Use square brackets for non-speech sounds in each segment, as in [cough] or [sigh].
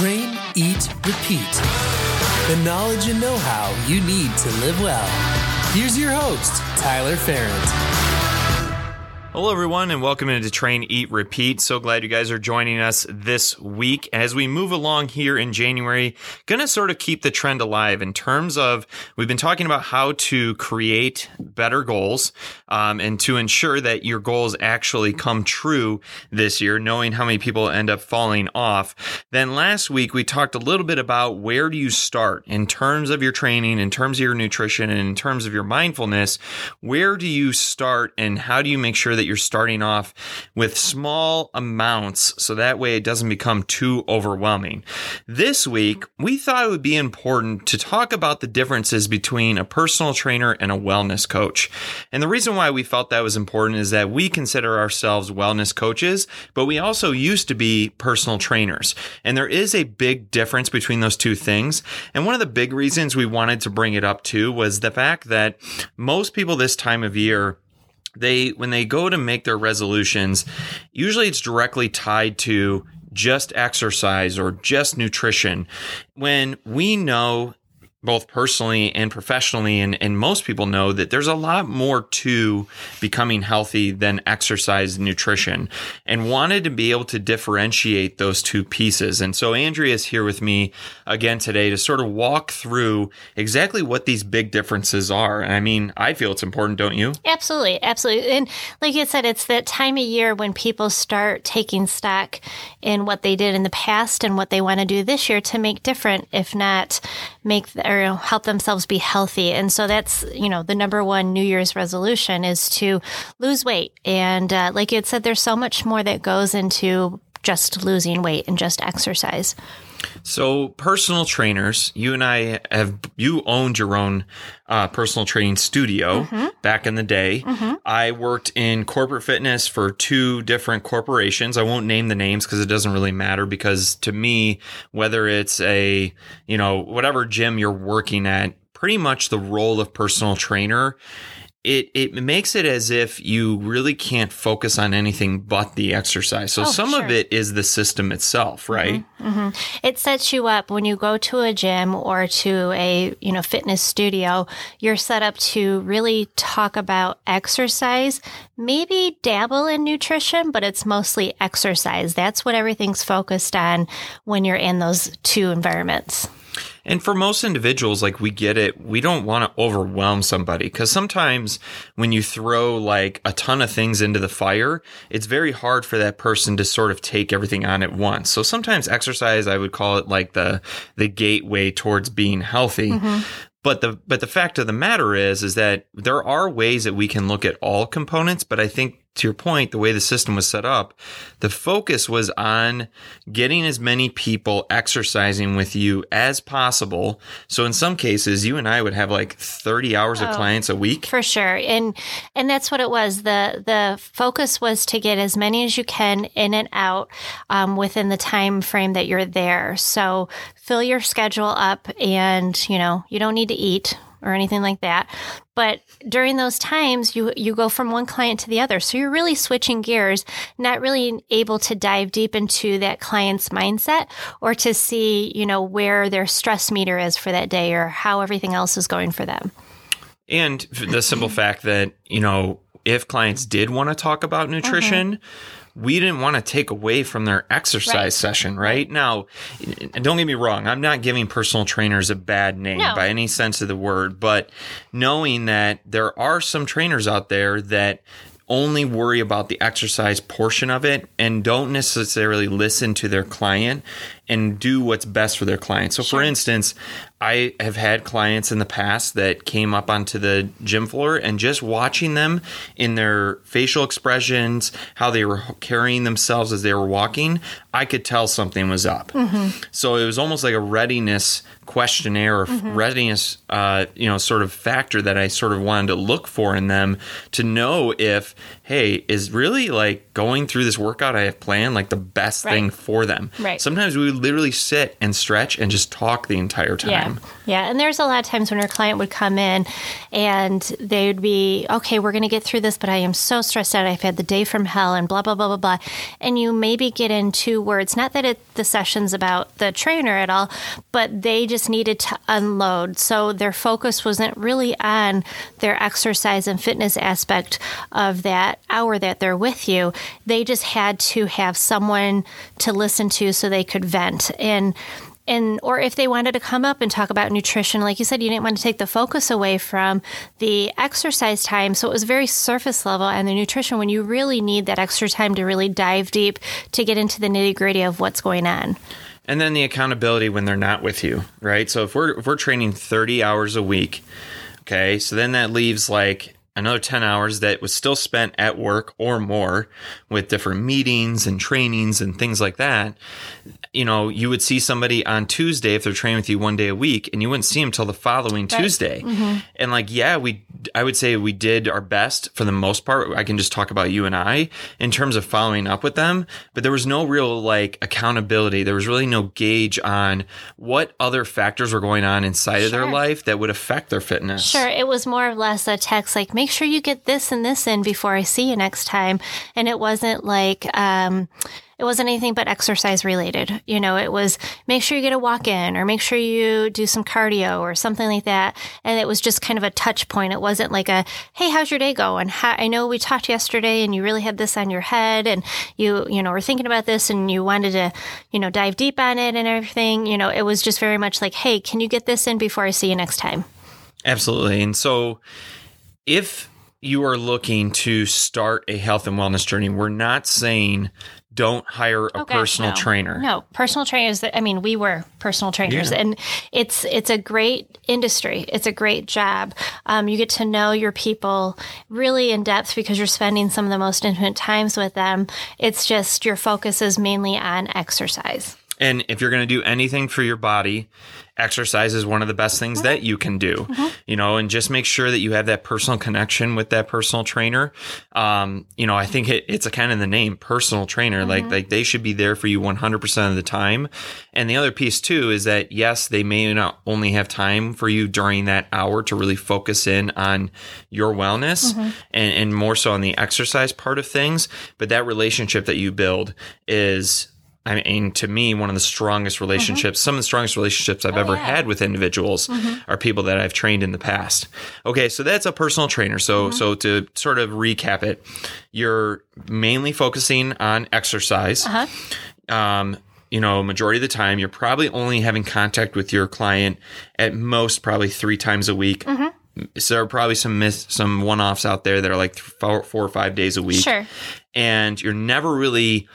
Train, eat, repeat. The knowledge and know how you need to live well. Here's your host, Tyler Ferrand. Hello, everyone, and welcome into Train, Eat, Repeat. So glad you guys are joining us this week as we move along here in January. Gonna sort of keep the trend alive in terms of we've been talking about how to create better goals um, and to ensure that your goals actually come true this year, knowing how many people end up falling off. Then last week we talked a little bit about where do you start in terms of your training, in terms of your nutrition, and in terms of your mindfulness. Where do you start, and how do you make sure that you're starting off with small amounts so that way it doesn't become too overwhelming. This week, we thought it would be important to talk about the differences between a personal trainer and a wellness coach. And the reason why we felt that was important is that we consider ourselves wellness coaches, but we also used to be personal trainers. And there is a big difference between those two things. And one of the big reasons we wanted to bring it up too was the fact that most people this time of year they when they go to make their resolutions, usually it's directly tied to just exercise or just nutrition. When we know both personally and professionally and, and most people know that there's a lot more to becoming healthy than exercise and nutrition and wanted to be able to differentiate those two pieces. And so andrea is here with me again today to sort of walk through exactly what these big differences are. And i mean i feel it's important don't you? Absolutely absolutely. And like you said it's that time of year when people start taking stock in what they did in the past and what they want to do this year to make different if not make or help themselves be healthy. And so that's, you know, the number one New Year's resolution is to lose weight. And uh, like you had said, there's so much more that goes into just losing weight and just exercise. So, personal trainers, you and I have, you owned your own uh, personal training studio mm-hmm. back in the day. Mm-hmm. I worked in corporate fitness for two different corporations. I won't name the names because it doesn't really matter because to me, whether it's a, you know, whatever gym you're working at, pretty much the role of personal trainer it it makes it as if you really can't focus on anything but the exercise. So oh, some sure. of it is the system itself, mm-hmm, right? Mm-hmm, mm-hmm. It sets you up when you go to a gym or to a you know fitness studio. You're set up to really talk about exercise, maybe dabble in nutrition, but it's mostly exercise. That's what everything's focused on when you're in those two environments. And for most individuals, like we get it, we don't want to overwhelm somebody because sometimes when you throw like a ton of things into the fire, it's very hard for that person to sort of take everything on at once. So sometimes exercise, I would call it like the, the gateway towards being healthy. Mm-hmm. But the but the fact of the matter is is that there are ways that we can look at all components, but I think to your point, the way the system was set up, the focus was on getting as many people exercising with you as possible. So in some cases, you and I would have like 30 hours oh, of clients a week. For sure. And and that's what it was. The the focus was to get as many as you can in and out um, within the time frame that you're there. So fill your schedule up and, you know, you don't need to eat or anything like that. But during those times, you you go from one client to the other, so you're really switching gears, not really able to dive deep into that client's mindset or to see you know where their stress meter is for that day or how everything else is going for them. And the simple fact that you know if clients did want to talk about nutrition. Mm-hmm we didn't want to take away from their exercise right. session, right? Now, don't get me wrong, I'm not giving personal trainers a bad name no. by any sense of the word, but knowing that there are some trainers out there that only worry about the exercise portion of it and don't necessarily listen to their client and do what's best for their clients. So, sure. for instance, I have had clients in the past that came up onto the gym floor and just watching them in their facial expressions, how they were carrying themselves as they were walking, I could tell something was up. Mm-hmm. So it was almost like a readiness questionnaire or mm-hmm. readiness, uh, you know, sort of factor that I sort of wanted to look for in them to know if, hey, is really like going through this workout I have planned like the best right. thing for them. Right. Sometimes we would literally sit and stretch and just talk the entire time. Yeah. Yeah, and there's a lot of times when our client would come in and they would be, okay, we're going to get through this, but I am so stressed out. I've had the day from hell and blah, blah, blah, blah, blah. And you maybe get in two words, not that it, the session's about the trainer at all, but they just needed to unload. So their focus wasn't really on their exercise and fitness aspect of that hour that they're with you. They just had to have someone to listen to so they could vent. And and or if they wanted to come up and talk about nutrition like you said you didn't want to take the focus away from the exercise time so it was very surface level and the nutrition when you really need that extra time to really dive deep to get into the nitty gritty of what's going on and then the accountability when they're not with you right so if we're if we're training 30 hours a week okay so then that leaves like another 10 hours that was still spent at work or more with different meetings and trainings and things like that you know, you would see somebody on Tuesday if they're training with you one day a week, and you wouldn't see them until the following right. Tuesday. Mm-hmm. And like, yeah, we, I would say we did our best for the most part. I can just talk about you and I in terms of following up with them, but there was no real like accountability. There was really no gauge on what other factors were going on inside sure. of their life that would affect their fitness. Sure. It was more or less a text like, make sure you get this and this in before I see you next time. And it wasn't like, um, it wasn't anything but exercise related. You know, it was make sure you get a walk in or make sure you do some cardio or something like that. And it was just kind of a touch point. It wasn't like a, hey, how's your day going? How, I know we talked yesterday and you really had this on your head and you, you know, were thinking about this and you wanted to, you know, dive deep on it and everything. You know, it was just very much like, hey, can you get this in before I see you next time? Absolutely. And so if you are looking to start a health and wellness journey, we're not saying don't hire a personal no. trainer. No, personal trainers. I mean, we were personal trainers, yeah. and it's it's a great industry. It's a great job. Um, you get to know your people really in depth because you're spending some of the most intimate times with them. It's just your focus is mainly on exercise. And if you're going to do anything for your body, exercise is one of the best things mm-hmm. that you can do, mm-hmm. you know, and just make sure that you have that personal connection with that personal trainer. Um, you know, I think it, it's a kind of the name personal trainer, mm-hmm. like, like they should be there for you 100% of the time. And the other piece too is that yes, they may not only have time for you during that hour to really focus in on your wellness mm-hmm. and, and more so on the exercise part of things, but that relationship that you build is I mean, to me, one of the strongest relationships, mm-hmm. some of the strongest relationships I've oh, ever yeah. had with individuals mm-hmm. are people that I've trained in the past. Okay, so that's a personal trainer. So, mm-hmm. so to sort of recap it, you're mainly focusing on exercise. Uh-huh. Um, you know, majority of the time, you're probably only having contact with your client at most probably three times a week. Mm-hmm. So there are probably some miss, some one offs out there that are like four, four or five days a week. Sure. And you're never really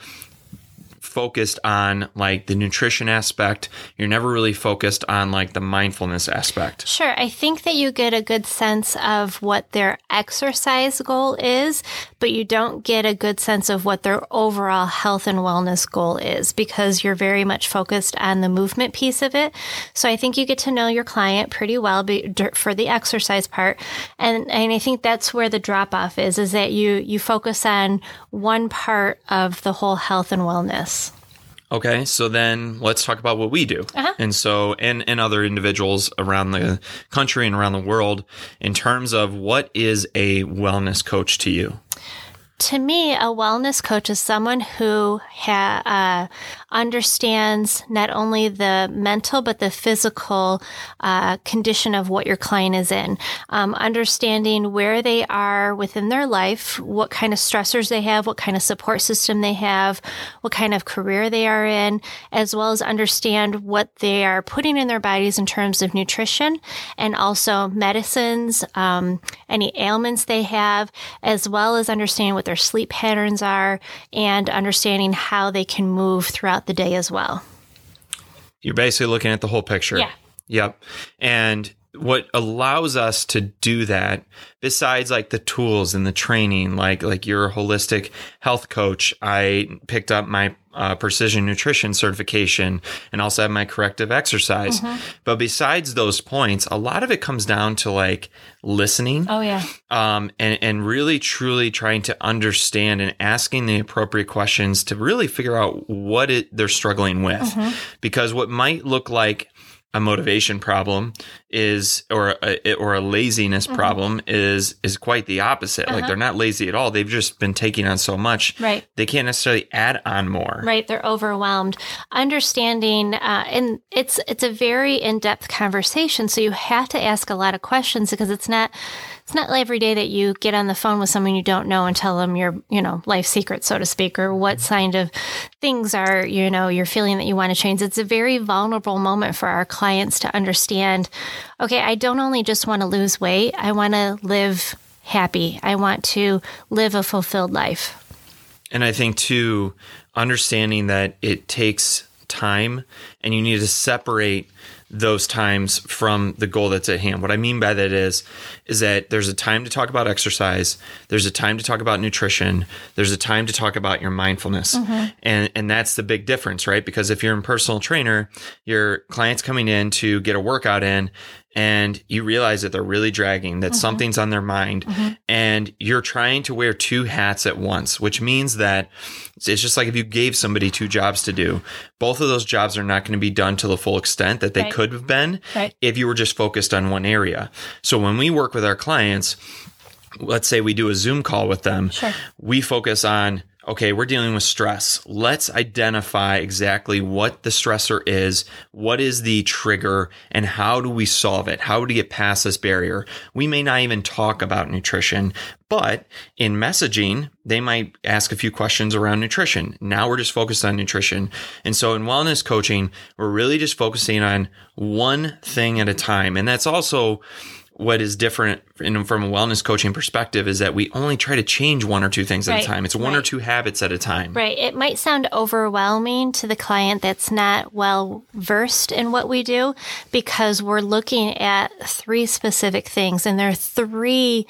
focused on like the nutrition aspect. You're never really focused on like the mindfulness aspect. Sure. I think that you get a good sense of what their exercise goal is, but you don't get a good sense of what their overall health and wellness goal is because you're very much focused on the movement piece of it. So I think you get to know your client pretty well for the exercise part. And, and I think that's where the drop off is, is that you, you focus on one part of the whole health and wellness. Okay, so then let's talk about what we do. Uh-huh. And so, and, and other individuals around the country and around the world in terms of what is a wellness coach to you? To me, a wellness coach is someone who ha- uh, understands not only the mental but the physical uh, condition of what your client is in. Um, understanding where they are within their life, what kind of stressors they have, what kind of support system they have, what kind of career they are in, as well as understand what they are putting in their bodies in terms of nutrition and also medicines, um, any ailments they have, as well as understanding what their sleep patterns are and understanding how they can move throughout the day as well. You're basically looking at the whole picture. Yeah. Yep. And what allows us to do that besides like the tools and the training like like you're a holistic health coach. I picked up my uh, precision nutrition certification and also have my corrective exercise. Mm-hmm. but besides those points a lot of it comes down to like listening. Oh yeah. Um and and really truly trying to understand and asking the appropriate questions to really figure out what it they're struggling with. Mm-hmm. because what might look like a motivation problem is or a, or a laziness Mm-hmm. problem is is quite the opposite. Like they're not lazy at all. They've just been taking on so much. Uh-huh. Right. They can't necessarily add on more. Right, they're overwhelmed. Understanding, uh, and it's it's a very in depth conversation. So you have to ask a lot of questions because it's not it's not every day that you get on the phone with someone you don't know and tell them your you know life secret, so to speak, or what kind of things are you know you're feeling that you want to change. It's a very vulnerable moment for our clients to understand. Okay, I don't only just want to lose weight; I want to live happy. I want to live a fulfilled life. And I think too, understanding that it takes time and you need to separate those times from the goal that's at hand. What I mean by that is is that there's a time to talk about exercise, there's a time to talk about nutrition, there's a time to talk about your mindfulness. Mm-hmm. And and that's the big difference, right? Because if you're a personal trainer, your clients coming in to get a workout in and you realize that they're really dragging, that mm-hmm. something's on their mind, mm-hmm. and you're trying to wear two hats at once, which means that it's just like if you gave somebody two jobs to do, both of those jobs are not going to be done to the full extent that they Right. could have been Right. if you were just focused on one area. So when we work with our clients, let's say we do a Zoom call with them, Sure. we focus on okay, we're dealing with stress. Let's identify exactly what the stressor is, what is the trigger, and how do we solve it? How do we get past this barrier? We may not even talk about nutrition, but in messaging, they might ask a few questions around nutrition. Now we're just focused on nutrition. And so in wellness coaching, we're really just focusing on one thing at a time. And that's also what is different in, from a wellness coaching perspective is that we only try to change one or two things at a time. It's one or two habits at a time. Right. It might sound overwhelming to the client that's not well versed in what we do because we're looking at three specific things and there are three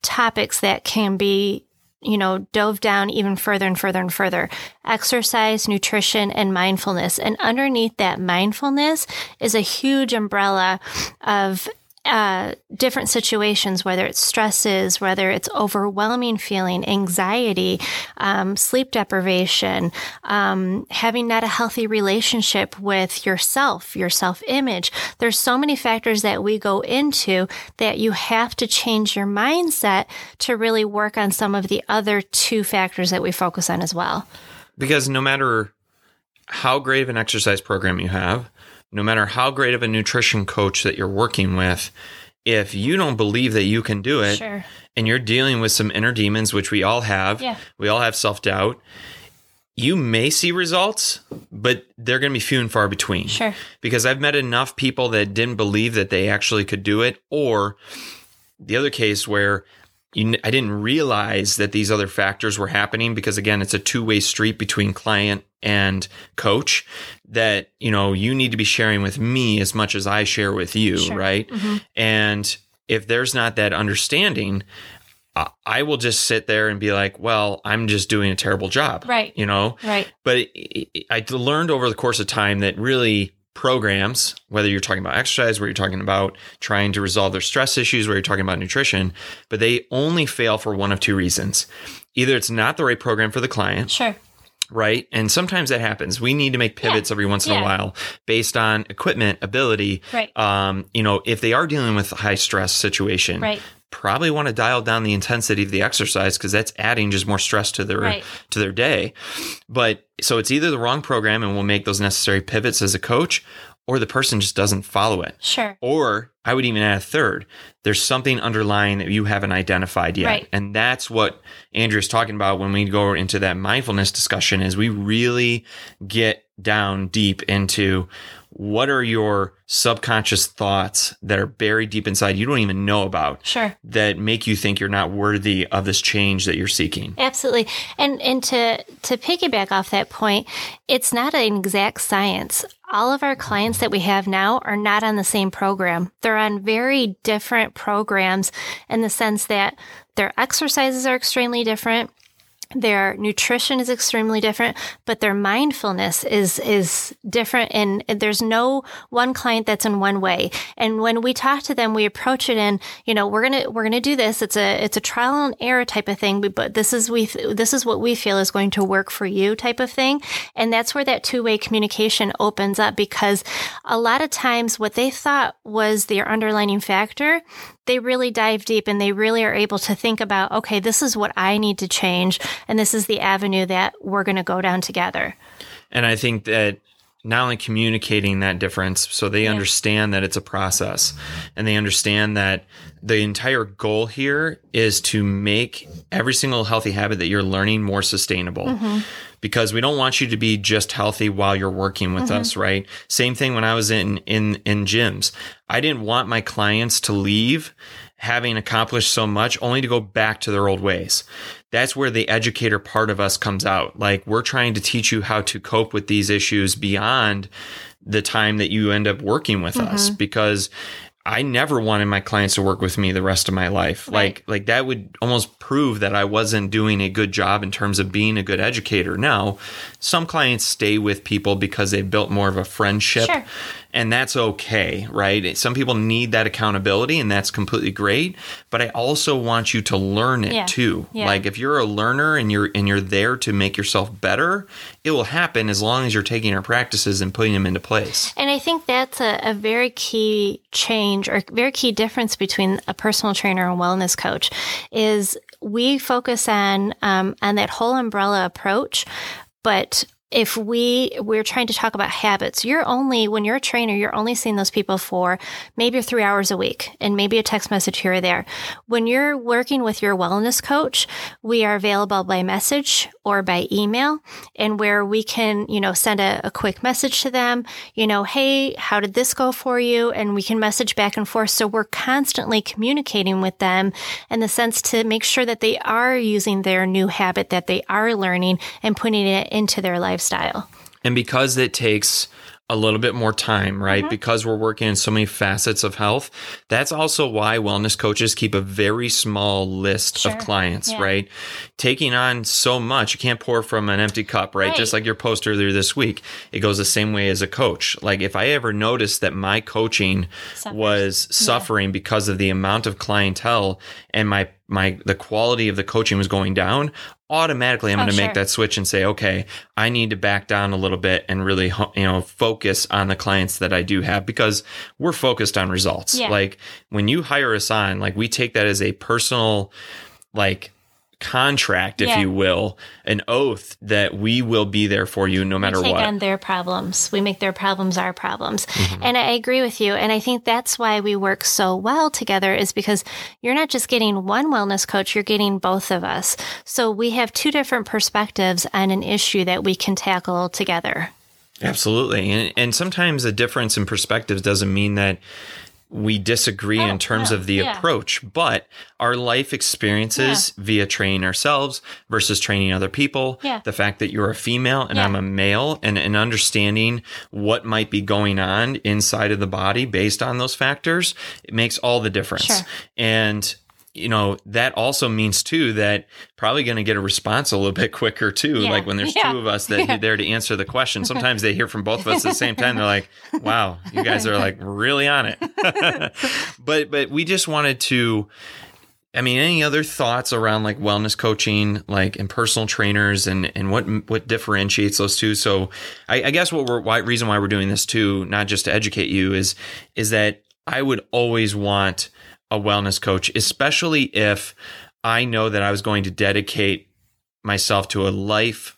topics that can be you know, dove down even further and further and further. Exercise, nutrition, and mindfulness. And underneath that mindfulness is a huge umbrella of uh, different situations, whether it's stresses, whether it's overwhelming feeling, anxiety, um, sleep deprivation, um, having not a healthy relationship with yourself, your self image. There's so many factors that we go into that you have to change your mindset to really work on some of the other two factors that we focus on as well. Because no matter how of an exercise program you have, no matter how great of a nutrition coach that you're working with, if you don't believe that you can do it Sure. and you're dealing with some inner demons, which we all have, Yeah. we all have self doubt, you may see results, but they're going to be few and far between. Sure. Because I've met enough people that didn't believe that they actually could do it, or the other case where you, I didn't realize that these other factors were happening because again, it's a two way street between client and coach that, you know, you need to be sharing with me as much as I share with you. Sure. Right. Mm-hmm. And if there's not that understanding, I- I will just sit there and be like, well, I'm just doing a terrible job. Right. You know? Right. But I learned over the course of time that really programs, whether you're talking about exercise, where you're talking about trying to resolve their stress issues, where you're talking about nutrition, but they only fail for one of two reasons. Either it's not the right program for the client, Sure. right? And sometimes that happens. We need to make pivots every once in Yeah. a while based on equipment, ability. Right. Um, you know, if they are dealing with a high stress situation, Right. Probably want to dial down the intensity of the exercise because that's adding just more stress to their Right. to their day. But so it's either the wrong program and we'll make those necessary pivots as a coach, or the person just doesn't follow it. Sure. Or I would even add a third. There's something underlying that you haven't identified yet. Right. And that's what Andrea's talking about when we go into that mindfulness discussion is we really get down deep into what are your subconscious thoughts that are buried deep inside you don't even know about Sure. that make you think you're not worthy of this change that you're seeking. Absolutely. And and to to piggyback off that point, it's not an exact science. All of our clients that we have now are not on the same program. They're on very different programs in the sense that their exercises are extremely different. Their nutrition is extremely different but their mindfulness is is different and there's no one client that's in one way. And when we talk to them we approach it in you know we're gonna we're gonna do this. It's a it's a trial and error type of thing but this is we this is what we feel is going to work for you type of thing. And that's where that two-way communication opens up because a lot of times what they thought was their underlining factor they really dive deep and they really are able to think about, okay, this is what I need to change. And this is the avenue that we're going to go down together. And I think that not only communicating that difference so they yeah. understand that it's a process and they understand that the entire goal here is to make every single healthy habit that you're learning more sustainable mm-hmm. Because we don't want you to be just healthy while you're working with mm-hmm. us right same thing when i was in in in gyms i didn't want my clients to leave having accomplished so much only to go back to their old ways that's where the educator part of us comes out. Like we're trying to teach you how to cope with these issues beyond the time that you end up working with mm-hmm. us because I never wanted my clients to work with me the rest of my life. Right. Like like that would almost prove that I wasn't doing a good job in terms of being a good educator. Now, some clients stay with people because they built more of a friendship. Sure and that's okay, right? Some people need that accountability and that's completely great, but I also want you to learn it yeah. too. Yeah. Like if you're a learner and you're and you're there to make yourself better, it will happen as long as you're taking our practices and putting them into place. And I think that's a, a very key change or very key difference between a personal trainer and wellness coach is we focus on um, on that whole umbrella approach, but if we we're trying to talk about habits you're only when you're a trainer you're only seeing those people for maybe three hours a week and maybe a text message here or there. When you're working with your wellness coach we are available by message or by email and where we can you know send a, a quick message to them you know hey how did this go for you? And we can message back and forth. So we're constantly communicating with them in the sense to make sure that they are using their new habit that they are learning and putting it into their life lifestyle. And because it takes a little bit more time, right? Mm-hmm. Because we're working in so many facets of health. That's also why wellness coaches keep a very small list sure. of clients, yeah. right? Taking on so much, you can't pour from an empty cup, right? right? Just like your post earlier this week. It goes the same way as a coach. Like if I ever noticed that my coaching Suffers. was suffering yeah. because of the amount of clientele and my my the quality of the coaching was going down automatically i'm oh, going to sure. make that switch and say okay i need to back down a little bit and really you know focus on the clients that i do have because we're focused on results yeah. like when you hire us on like we take that as a personal like contract, if yeah. you will, an oath that we will be there for you no matter what we take what. on their problems. We make their problems our problems. Mm-hmm. And I agree with you. And I think that's why we work so well together is because you're not just getting one wellness coach, you're getting both of us. So we have two different perspectives on an issue that we can tackle together. Absolutely. And, and sometimes a difference in perspectives doesn't mean that we disagree oh, in terms of the yeah. approach, but our life experiences yeah. via training ourselves versus training other people, yeah. the fact that you're a female and I'm a male, and, and understanding what might be going on inside of the body based on those factors, it makes all the difference. Sure. And you know that also means too that probably going to get a response a little bit quicker too yeah. like when there's yeah. two of us that yeah. are there to answer the question sometimes they hear from both of us at the same time they're like wow you guys are like really on it [laughs] but but we just wanted to I mean, any other thoughts around like wellness coaching, like and personal trainers, and and what what differentiates those two? So, I, I guess what we're why reason why we're doing this too, not just to educate you, is is that I would always want a wellness coach, especially if I know that I was going to dedicate myself to a life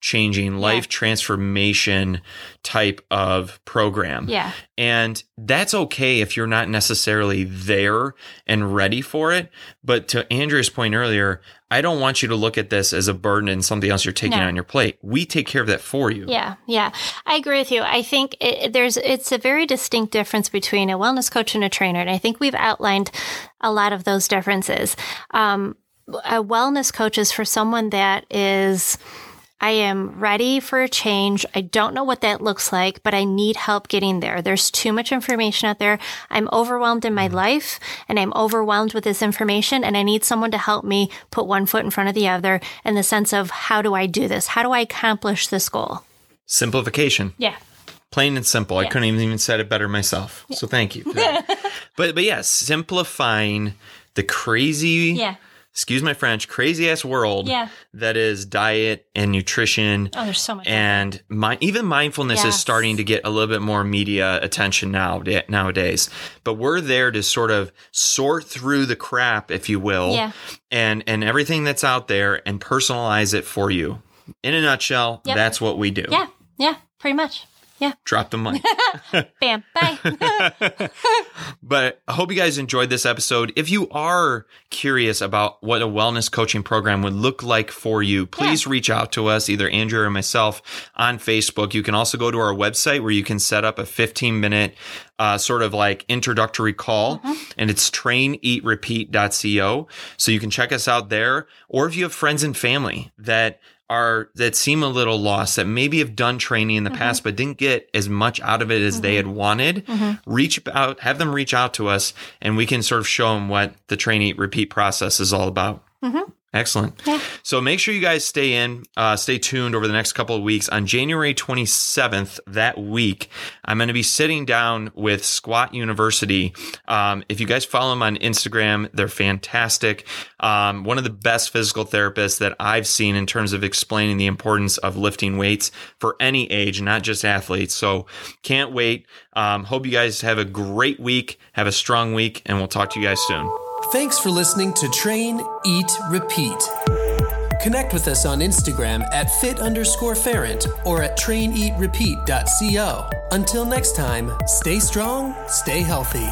changing, life transformation type of program. Yeah. And that's okay if you're not necessarily there and ready for it. But to Andrea's point earlier, I don't want you to look at this as a burden and something else you're taking no. on your plate. We take care of that for you. Yeah, yeah, I agree with you. I think it, there's it's a very distinct difference between a wellness coach and a trainer, and I think we've outlined a lot of those differences. Um, a wellness coach is for someone that is I am ready for a change. I don't know what that looks like, but I need help getting there. There's too much information out there. I'm overwhelmed in my mm-hmm. life and I'm overwhelmed with this information and I need someone to help me put one foot in front of the other in the sense of how do I do this? How do I accomplish this goal? Simplification. Yeah. Plain and simple. I couldn't even even said it better myself. So thank you. [laughs] but but yes, simplifying the crazy Yeah. Excuse my French, crazy ass world Yeah. that is diet and nutrition. Oh, there's so much. And my, even mindfulness is starting to get a little bit more media attention now nowadays. But we're there to sort of sort through the crap, if you will, Yeah. and and everything that's out there and personalize it for you. In a nutshell, Yep. that's what we do. yeah. Yeah. Pretty much. Yeah. Drop the mic. [laughs] Bam. Bye. [laughs] But I hope you guys enjoyed this episode. If you are curious about what a wellness coaching program would look like for you, please reach out to us, either Andrea or myself on Facebook. You can also go to our website where you can set up a 15 minute uh, sort of like introductory call, and it's traineatrepeat.co. So you can check us out there. Or if you have friends and family that are that seem a little lost that maybe have done training in the mm-hmm. past but didn't get as much out of it as they mm-hmm. had wanted mm-hmm. reach out have them reach out to us and we can sort of show them what the Train Eat Repeat process is all about excellent. So make sure you guys stay in uh, stay tuned over the next couple of weeks. On january 27th that week i'm going to be sitting down with squat university. Um, if you guys follow them on instagram they're fantastic. Um, one of the best physical therapists that i've seen in terms of explaining the importance of lifting weights for any age not just athletes. So can't wait. Um, hope you guys have a great week have a strong week and we'll talk to you guys soon Thanks for listening to Train, Eat, Repeat. Connect with us on Instagram at fit underscore ferrent or at traineatrepeat.co. Until next time, stay strong, stay healthy.